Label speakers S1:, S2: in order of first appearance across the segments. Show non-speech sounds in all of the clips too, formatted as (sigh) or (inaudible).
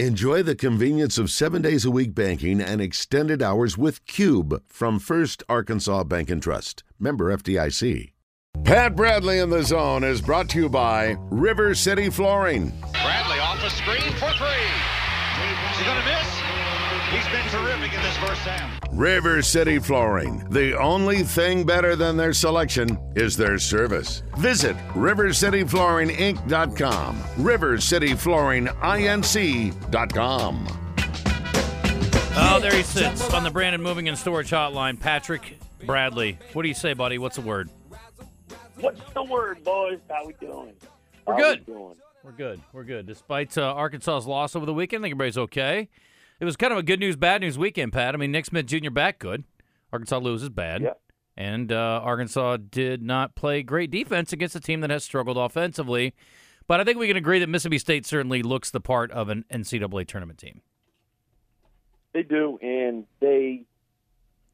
S1: Enjoy the convenience of seven days a week banking and extended hours with Cube from First Arkansas Bank and Trust. Member FDIC. Pat Bradley in the zone is brought to you by River City Flooring.
S2: Bradley off a screen for three. Is he going to miss? He's been terrific in this first half.
S1: River City Flooring. The only thing better than their selection is their service. Visit rivercityflooringinc.com. rivercityflooringinc.com.
S3: Oh, there he sits on the Brandon Moving and Storage Hotline. Patrick Bradley. What do you say, buddy? What's the word?
S4: What's the word, boys? How we doing?
S3: We're
S4: How
S3: good.
S4: We doing?
S3: We're good. We're good. Despite uh, Arkansas's loss over the weekend, I think everybody's okay. It was kind of a good news, bad news weekend, Pat. I mean, Nick Smith Jr. back good. Arkansas loses bad.
S4: Yeah.
S3: And uh, Arkansas did not play great defense against a team that has struggled offensively. But I think we can agree that Mississippi State certainly looks the part of an NCAA tournament team.
S4: They do, and they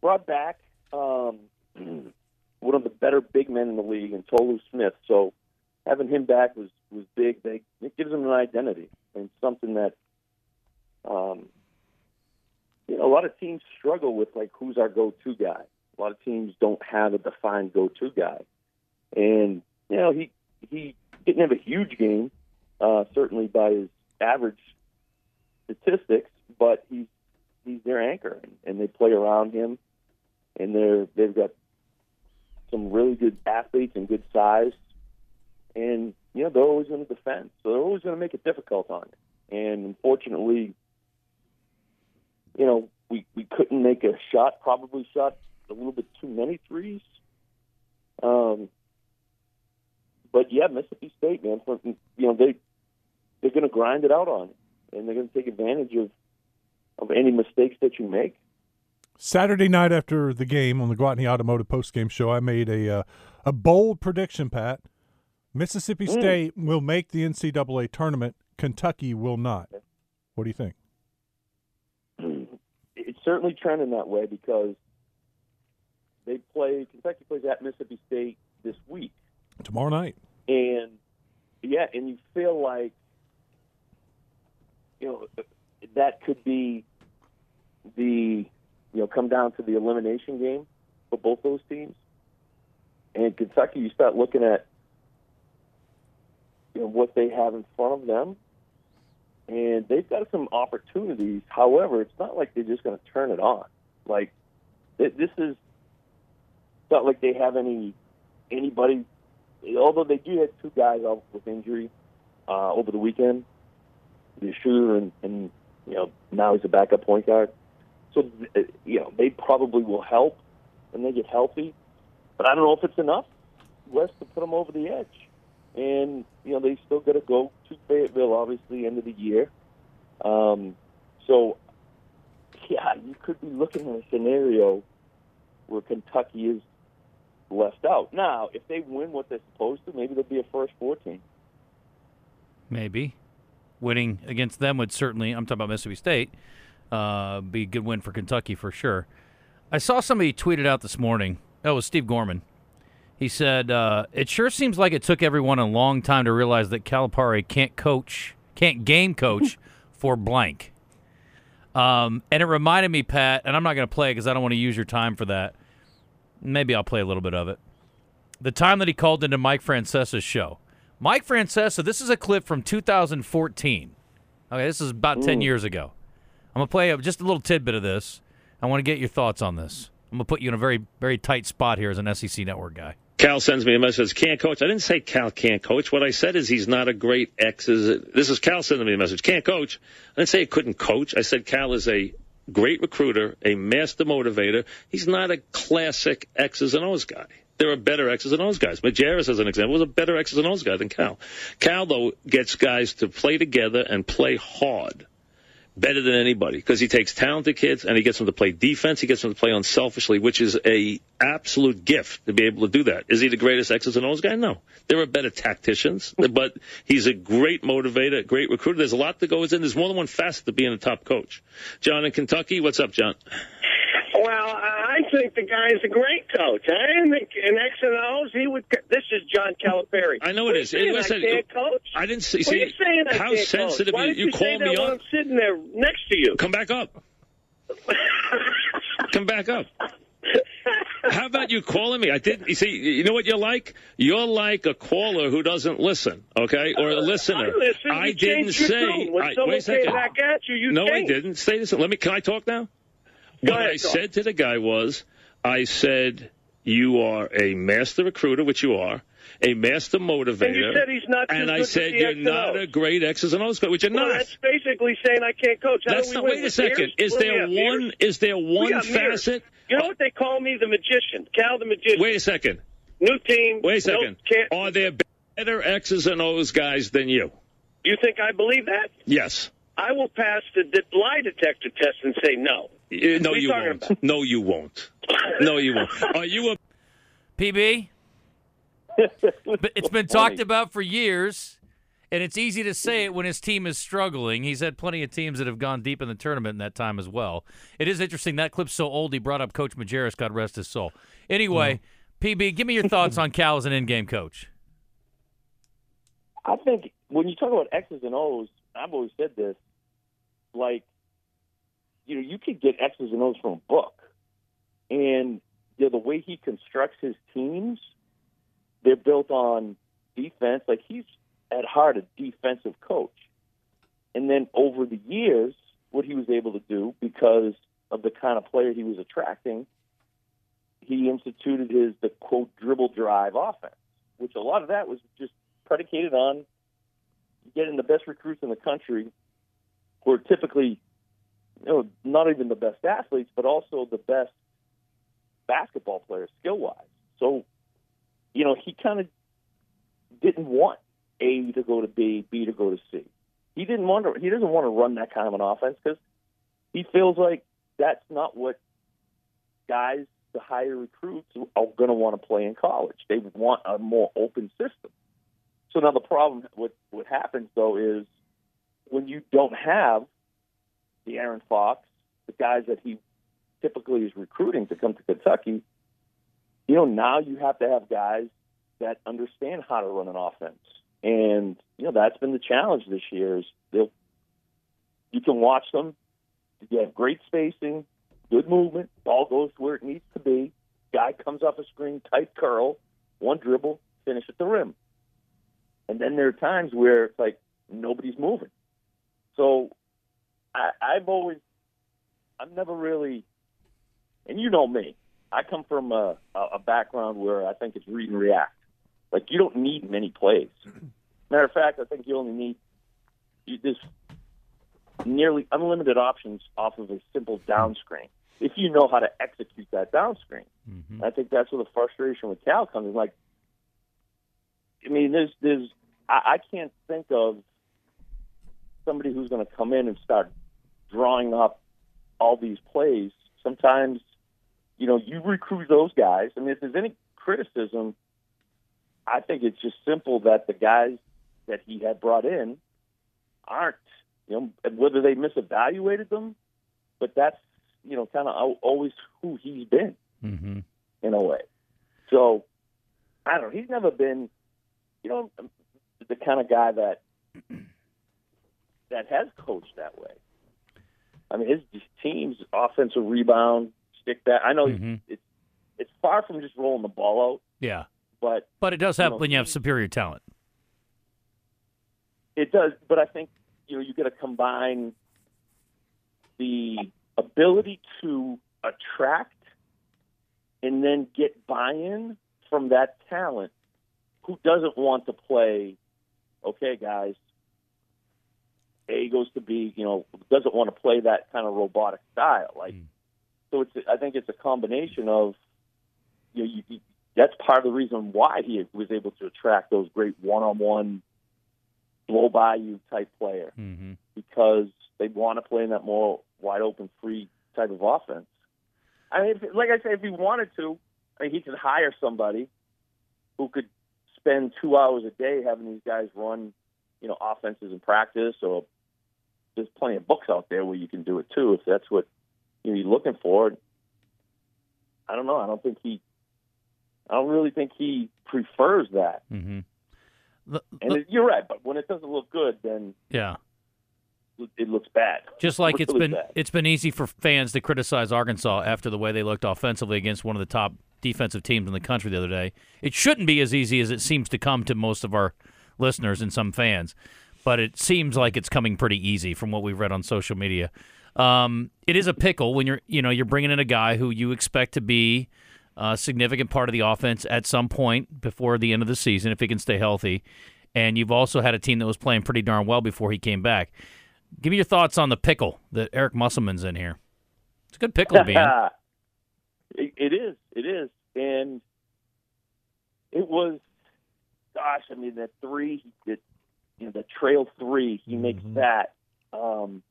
S4: brought back um, (clears throat) one of the better big men in the league, and Tolu Smith. So having him back was was big. They it gives them an identity and something that um, you know a lot of teams struggle with, like who's our go-to guy. A lot of teams don't have a defined go-to guy, and you know he he didn't have a huge game, uh, certainly by his average statistics, but he's he's their anchor, and, they play around him, and they're they've got some really good athletes and good size, and you know they're always going to defend, so they're always going to make it difficult on you. And unfortunately, you know we we couldn't make a shot, probably shot a little bit too many threes. Um, but yeah, Mississippi State, man, for, you know they they're going to grind it out on you, and they're going to take advantage of of any mistakes that you make.
S5: Saturday night after the game on the Gwatney Automotive postgame show, I made a uh, a bold prediction. Pat, Mississippi
S4: Mm.
S5: State will make the NCAA tournament. Kentucky will not. What do you think?
S4: Certainly trending that way because they play Kentucky plays at Mississippi State this week,
S5: Tomorrow night.
S4: and yeah, and you feel like you know that could be the you know come down to the elimination game for both those teams. And Kentucky, you start looking at you know what they have in front of them, and they've got some opportunities. However, it's not like they're just going to turn it on. Like this is not like they have any anybody. Although they do have two guys out with injury uh, over the weekend, the shooter and, and you know now he's a backup point guard. So uh, you know they probably will help when they get healthy, but I don't know if it's enough. West to put them over the edge, and you know they still got to go to Fayetteville, obviously end of the year. Um, so yeah, you could be looking at a scenario where Kentucky is left out. Now, if they win what they're supposed to, maybe they'll be a first four team.
S3: Maybe. Winning against them would certainly, I'm talking about Mississippi State, uh, be a good win for Kentucky for sure. I saw somebody tweeted out this morning. That was Steve Gorman. He said, uh, It sure seems like it took everyone a long time to realize that Calipari can't coach, can't game coach (laughs) for blank. Um, and it reminded me, Pat, and I'm not going to play because I don't want to use your time for that. Maybe I'll play a little bit of it. The time that he called into Mike Francesa's show. Mike Francesa, this is a clip from 2014. Okay, this is about 10 years ago. I'm going to play just a little tidbit of this. I want to get your thoughts on this. I'm going to put you in a very, very tight spot here as an SEC network guy.
S6: Cal sends me a message. Can't coach. I didn't say Cal can't coach. What I said is he's not a great X. Is this is Cal sending me a message? Can't coach. I didn't say he couldn't coach. I said Cal is a great recruiter, a master motivator. He's not a classic X's and O's guy. There are better X's and O's guys. Majerus, as an example, was a better X's and O's guy than Cal. Cal, though, gets guys to play together and play hard better than anybody because he takes talented kids and he gets them to play defense. He gets them to play unselfishly, which is a absolute gift to be able to do that. Is he the greatest X's and O's guy? No. There are better tacticians, but he's a great motivator, great recruiter. There's a lot that goes in. There's more than one facet to being a top coach. John in Kentucky, what's up, John?
S7: Well, I think the guy is a great coach. I didn't think in X and O's he would. This is John Calipari.
S6: I know
S7: What
S6: it is.
S7: saying,
S6: Listen,
S7: I can't coach.
S6: I didn't see.
S7: Are you
S6: see
S7: saying I
S6: how sensitive
S7: coach?
S6: You, you
S7: you say
S6: called
S7: that
S6: me
S7: while. I'm sitting there next to you.
S6: Come back up. Come back up. How about you calling me? I didn't. You see, you know what you're like? You're like a caller who doesn't listen, okay, or a listener.
S7: I listen.
S6: I didn't say. I, wait a second.
S7: back at you, you
S6: no,
S7: changed.
S6: I didn't. Stay this. Let me. Can I talk now?
S7: Go
S6: what
S7: ahead,
S6: I said to the guy was, I said, you are a master recruiter, which you are, a master motivator.
S7: And you said he's not
S6: And I said you're not a great X's and O's coach, which you're
S7: Well,
S6: not.
S7: that's basically saying I can't coach. How
S6: That's not. Wait a second. Is
S7: What do we
S6: there one? Is there one
S7: mirrors.
S6: facet?
S7: You know what they call me? The magician. Cal the magician.
S6: Wait a second.
S7: New team.
S6: Wait a second.
S7: No.
S6: Are there better X's and O's guys than you?
S7: You think I believe that?
S6: Yes.
S7: I will pass the lie detector test and say no.
S6: Uh, No,
S7: you
S6: you won't.
S7: about?
S6: No, you won't. No, you won't. (laughs) Are you a
S3: PB, but it's been (laughs) talked about for years, and it's easy to say it when his team is struggling. He's had plenty of teams that have gone deep in the tournament in that time as well. It is interesting that clip's so old. He brought up Coach Majerus, God rest his soul. Anyway, PB, give me your thoughts on Cal as an in-game coach.
S4: I think when you talk about X's and O's, I've always said this, like, you know, you could get X's and O's from a book. And you know, the way he constructs his teams, they're built on defense. Like he's at heart a defensive coach. And then over the years, what he was able to do because of the kind of player he was attracting, he instituted his the quote dribble drive offense, which a lot of that was just predicated on getting the best recruits in the country who are typically you know, not even the best athletes, but also the best basketball players skill wise. So, you know, he kind of didn't want A to go to B, B to go to C. He didn't want to. He doesn't want to run that kind of an offense because he feels like that's not what guys, the higher recruits, are going to want to play in college. They want a more open system. So now the problem, what what happens though, is when you don't have the Aaron Fox, the guys that he typically is recruiting to come to Kentucky, you know, now you have to have guys that understand how to run an offense. And, you know, that's been the challenge this year is they'll you can watch them. You have great spacing, good movement, ball goes where it needs to be. Guy comes off a screen, tight curl, one dribble, finish at the rim. And then there are times where it's like nobody's moving. So I, I've always, I've never really, and you know me, I come from a, a background where I think it's read and react. Like you don't need many plays. (clears throat) Matter of fact, I think you only need you, this nearly unlimited options off of a simple down screen if you know how to execute that down screen.
S3: Mm-hmm.
S4: I think that's where the frustration with Cal comes. in. Like, I mean, there's, there's, I, I can't think of somebody who's going to come in and start drawing up all these plays. Sometimes, you know, you recruit those guys. I mean, if there's any criticism, I think it's just simple that the guys that he had brought in aren't, you know, whether they misevaluated them, but that's, you know, kind of always who he's been
S3: Mm-hmm.
S4: in a way. So I don't know. He's never been, you know, the kind of guy that (clears throat) that has coached that way. I mean, his team's offensive rebound, stick that. I know
S3: Mhm.
S4: it's it's far from just rolling the ball out,
S3: Yeah,
S4: but
S3: but it does
S4: You
S3: help
S4: know,
S3: when you have superior talent.
S4: It does, but I think you know you got to combine the ability to attract and then get buy-in from that talent who doesn't want to play. Okay, guys, A goes to B. You know, doesn't want to play that kind of robotic style. Like,
S3: Mm.
S4: so it's. I think it's a combination of you know you, you, that's part of the reason why he was able to attract those great one-on-one blow by you type player
S3: Mm-hmm.
S4: because they want to play in that more wide open, free type of offense. I mean, if, like I said, if he wanted to, I mean, he could hire somebody who could spend two hours a day having these guys run, you know, offenses in practice. Or there's plenty of books out there where you can do it too, if that's what you know, you're looking for. I don't know. I don't think he. I don't really think he prefers that.
S3: Mm-hmm.
S4: And it, you're right, but when it doesn't look good, then
S3: yeah,
S4: it looks bad.
S3: Just like it's
S4: Really
S3: been
S4: bad.
S3: it's been easy for fans to criticize Arkansas after the way they looked offensively against one of the top defensive teams in the country the other day. It shouldn't be as easy as it seems to come to most of our listeners and some fans, but it seems like it's coming pretty easy from what we've read on social media. Um, it is a pickle when you're you know you're bringing in a guy who you expect to be a significant part of the offense at some point before the end of the season if he can stay healthy, and you've also had a team that was playing pretty darn well before he came back. Give me your thoughts on the pickle that Eric Musselman's in here. It's a good pickle to be in.
S4: it, it is. It is. And it was, gosh, I mean, that three, that, you know, the trail three, he makes that. Um,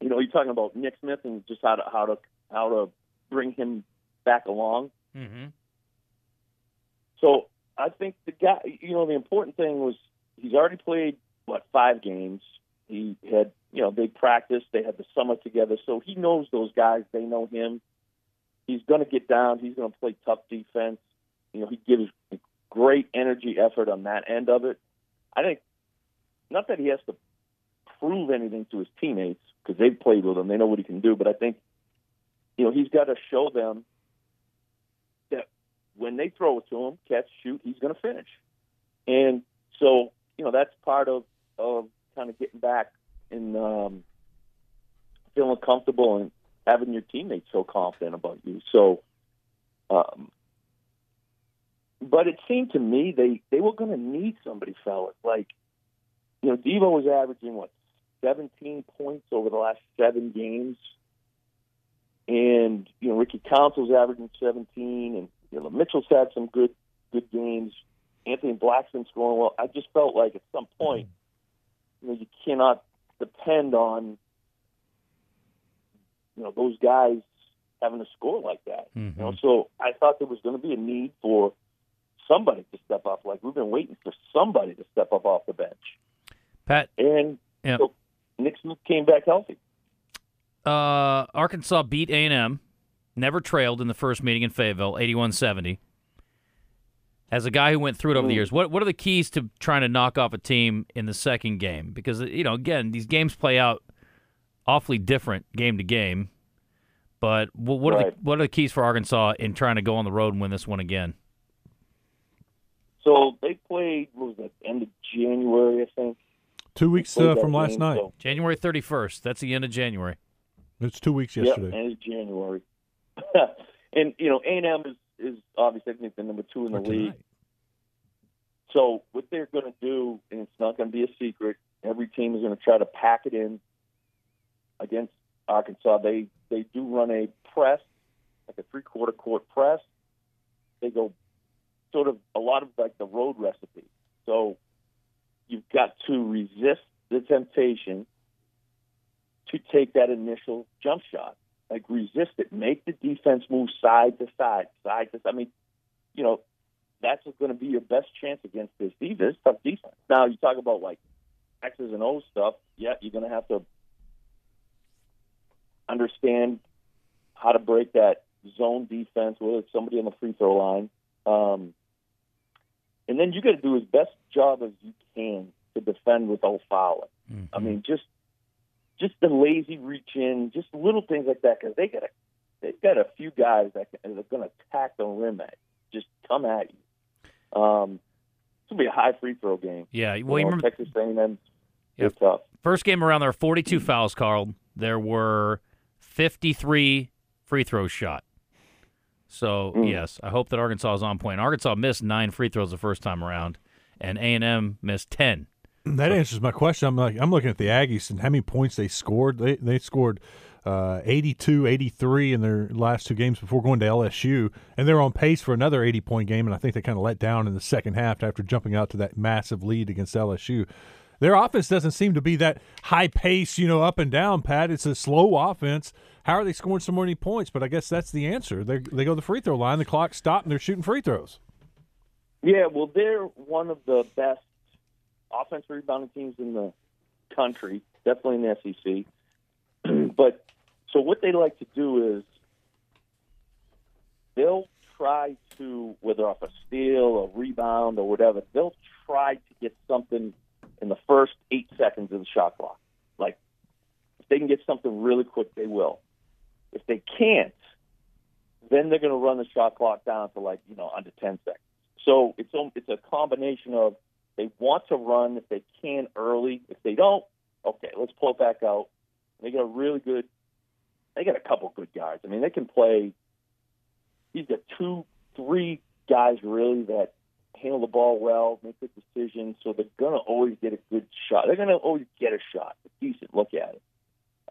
S4: you know, you're talking about Nick Smith and just how to, how to, how to bring him back along.
S3: Mm-hmm.
S4: So I think the guy, you know, the important thing was he's already played what five games. He had, you know, they practiced. They had the summer together, so he knows those guys. They know him. He's going to get down. He's going to play tough defense. You know, he gives great energy, effort on that end of it. I think not that he has to prove anything to his teammates because they've played with him. They know what he can do. But I think, you know, he's got to show them that when they throw it to him, catch, shoot, he's going to finish. And so, you know, that's part of, of kind of getting back and um, feeling comfortable and having your teammates so confident about you. So, um, but it seemed to me they, they were going to need somebody, fellas. Like, you know, Devo was averaging, what, 17 points over the last seven games. And, you know, Ricky Council's averaging 17, and, you know, Mitchell's had some good good games. Anthony Blackson's scoring well. I just felt like at some point, you know, you cannot depend on, you know, those guys having to score like that. You know, mm-hmm. so I thought there was going to be a need for somebody to step up. Like we've been waiting for somebody to step up off the bench,
S3: Pat,
S4: and
S3: Yeah.
S4: so Nick Smith came back healthy.
S3: uh, Arkansas beat A&M, never trailed in the first meeting in Fayetteville, 81-70. As a guy who went through it over the years, what what are the keys to trying to knock off a team in the second game? Because you know, again, these games play out awfully different game to game. But what are the what are the keys for Arkansas in trying to go on the road and win this one again?
S4: So they played what was that end of January, I think.
S5: Two weeks uh, from last
S4: game,
S5: night.
S4: so-
S3: January 31st. That's the end of January.
S5: It's two weeks
S4: Yep,
S5: yesterday.
S4: end of January. (laughs) and you know, A and M is is obviously I think the number two in the league.
S5: tonight.
S4: So what they're going to do, and it's not going to be a secret. Every team is going to try to pack it in against Arkansas. They they do run a press, like a three quarter court press. They go sort of a lot of like the road recipe. So you've got to resist the temptation to take that initial jump shot. Like resist it, make the defense move side to side, side to. I mean, you know, that's going to be your best chance against this defense. Tough defense. Now you talk about like X's and O's stuff. Yeah, you're going to have to understand how to break that zone defense, whether it's somebody on the free throw line. Um, and then you got to do as best job as you can to defend without fouling. I mean, just just the lazy reach in, just little things like that, because they got a they've got a few guys that are going to attack the rim at you, just come at you. Um, it's gonna be a high free throw game.
S3: Yeah, well, you
S4: know,
S3: remember
S4: Texas A&M,
S3: Yeah.
S4: tough.
S3: First game around, there were 42 fouls, Carl. There were 53 free throws shot. So
S4: Mm.
S3: yes, I hope that Arkansas is on point. Arkansas missed nine free throws the first time around, and A and M missed 10.
S5: That answers my question. I'm like I'm looking at the Aggies and how many points they scored. They they scored uh, 82, 83 in their last two games before going to LSU, and they're on pace for another 80 point game. And I think they kind of let down in the second half after jumping out to that massive lead against LSU. Their offense doesn't seem to be that high pace, you know, up and down. Pat, it's a slow offense. How are they scoring so many points? But I guess that's the answer. They they go to the free throw line, the clock stopped, and they're shooting free throws.
S4: Yeah, well, they're one of the best offensive rebounding teams in the country, definitely in the SEC. (clears throat) but so what they like to do is they'll try to, whether off a steal, a rebound, or whatever, they'll try to get something in the first eight seconds of the shot clock. Like, if they can get something really quick, they will. If they can't, then they're going to run the shot clock down to like you know under 10 seconds. So it's it's a combination of they want to run if they can early. If they don't, okay, let's pull it back out. They got a really good. They got a couple good guys. I mean, they can play. He's got two, three guys really that handle the ball well, make good decisions. So they're gonna always get a good shot. They're gonna always get a shot, a decent look at it.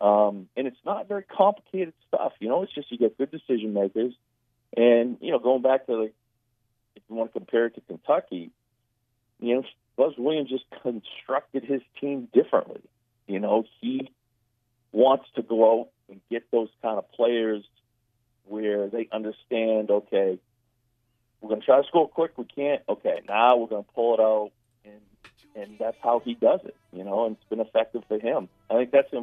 S4: Um, and it's not very complicated stuff. You know, it's just you get good decision makers. And you know, going back to like, if you want to compare it to Kentucky, you know, Buzz Williams just (laughs) constructed his team differently. You know, he wants to go out and get those kind of players where they understand, okay, we're going to try to score quick. We can't. Okay, now we're going to pull it out, and and that's how he does it. You know, and it's been effective for him. I think that's.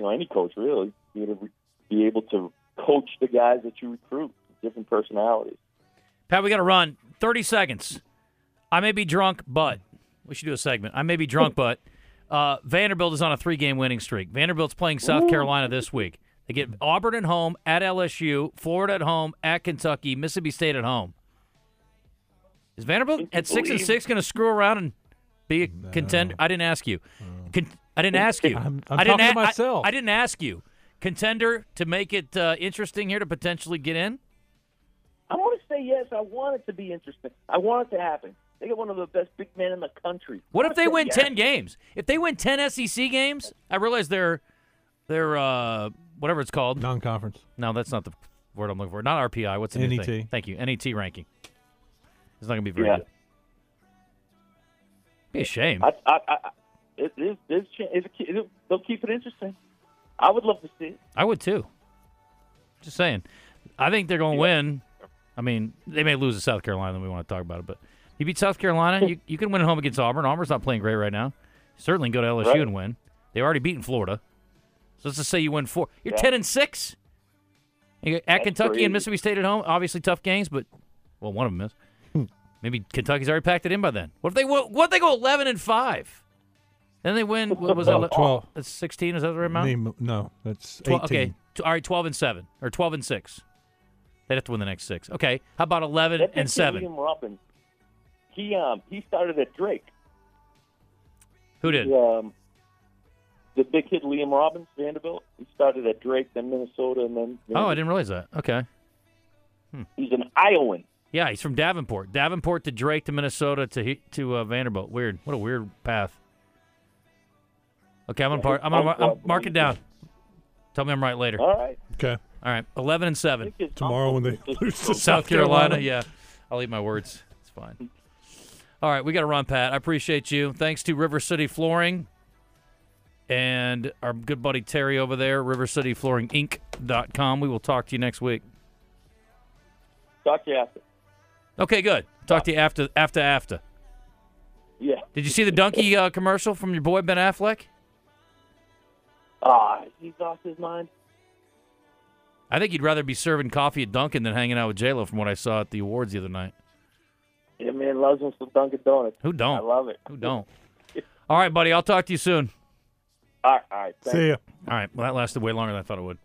S4: You know, any coach really be able to, be able to coach the guys that you recruit, different personalities.
S3: Pat, we got to run. 30 seconds. I may be drunk, but we should do a segment. I may be drunk, but uh, Vanderbilt is on a three game winning streak. Vanderbilt's playing South Carolina this week. They get Auburn at home, at LSU, Florida at home, at Kentucky, Mississippi State at home. Is Vanderbilt at six and six going to screw around and be a contender? I didn't ask you. Con- I didn't (laughs) ask you.
S5: I'm- I'm
S3: I didn't
S5: talking to myself.
S3: I, didn't ask you. Contender to make it uh, interesting here to potentially get in.
S4: I want to say yes. I want it to be interesting. I want it to happen. They got one of the best big men in the country.
S3: What if they win
S4: yes.
S3: ten games? If they win ten SEC games, I realize they're they're uh, whatever it's called.
S5: Non-conference.
S3: No, that's not the word I'm looking for. Not RPI. What's the new
S5: NET.
S3: thing? Thank you. NET ranking. It's not going to be very
S4: Yeah.
S3: good. Be a shame.
S4: I, I, It, it, it, they'll keep it interesting. I would love to see it.
S3: I would too. Just saying. I think they're going to win. I mean, they may lose to South Carolina, then we want to talk about it. But you beat South Carolina, (laughs) you, you can win at home against Auburn. Auburn's not playing great right now. Certainly go to LSU
S4: Right.
S3: and win. They already beaten Florida. So let's just say you win four. You're
S4: Yeah.
S3: 10 and 6. You got at
S4: That's
S3: Kentucky
S4: crazy.
S3: and Mississippi State at home. Obviously tough games, but, well, one of them is. (laughs) Maybe Kentucky's already packed it in by then. What if they, what if they go 11 and 5? Then they win. What was that?
S5: 12.
S3: That's 16. Is that the right amount?
S5: Name- no, that's
S3: 12,
S5: 18.
S3: okay, all right, twelve and seven or twelve and six. They'd have to win the next six. Okay, how about eleven
S4: That big
S3: and seven?
S4: Liam Robbins, he um he started at Drake.
S3: Who did?
S4: He, um, the big kid Liam Robbins, Vanderbilt. He started at Drake, then Minnesota, and then
S3: Oh, I didn't realize that. Okay,
S4: he's an Iowan.
S3: yeah, he's from Davenport. Davenport to Drake to Minnesota to to uh, Vanderbilt. Weird. What a weird path. Okay, I'm gonna
S4: Yeah,
S3: par- I'm gonna
S4: he's-
S3: I'm, mark it down. Tell me I'm right later.
S4: All right.
S5: Okay.
S3: All right, eleven and seven.
S5: Tomorrow when they lose to
S3: South Carolina. Yeah, I'll eat my words. It's fine. All right, we got to run, Pat. I appreciate you. Thanks to River City Flooring and our good buddy Terry over there, RiverCityFlooringInc.com. We will talk to you next week.
S4: Talk to you after.
S3: Okay, good. Talk to you after after after.
S4: Yeah.
S3: Did you see the Dunkin' uh, commercial from your boy Ben Affleck?
S4: Ah, he's lost his mind.
S3: I think he'd rather be serving coffee at Dunkin' than hanging out with J Lo, from what I saw at the awards the other night.
S4: Yeah, man, loves him some Dunkin' Donuts.
S3: Who don't?
S4: I love it.
S3: Who don't? All right, buddy. I'll talk to you soon.
S4: All right, all right.
S5: See ya.
S3: All right. Well, that lasted way longer than I thought it would.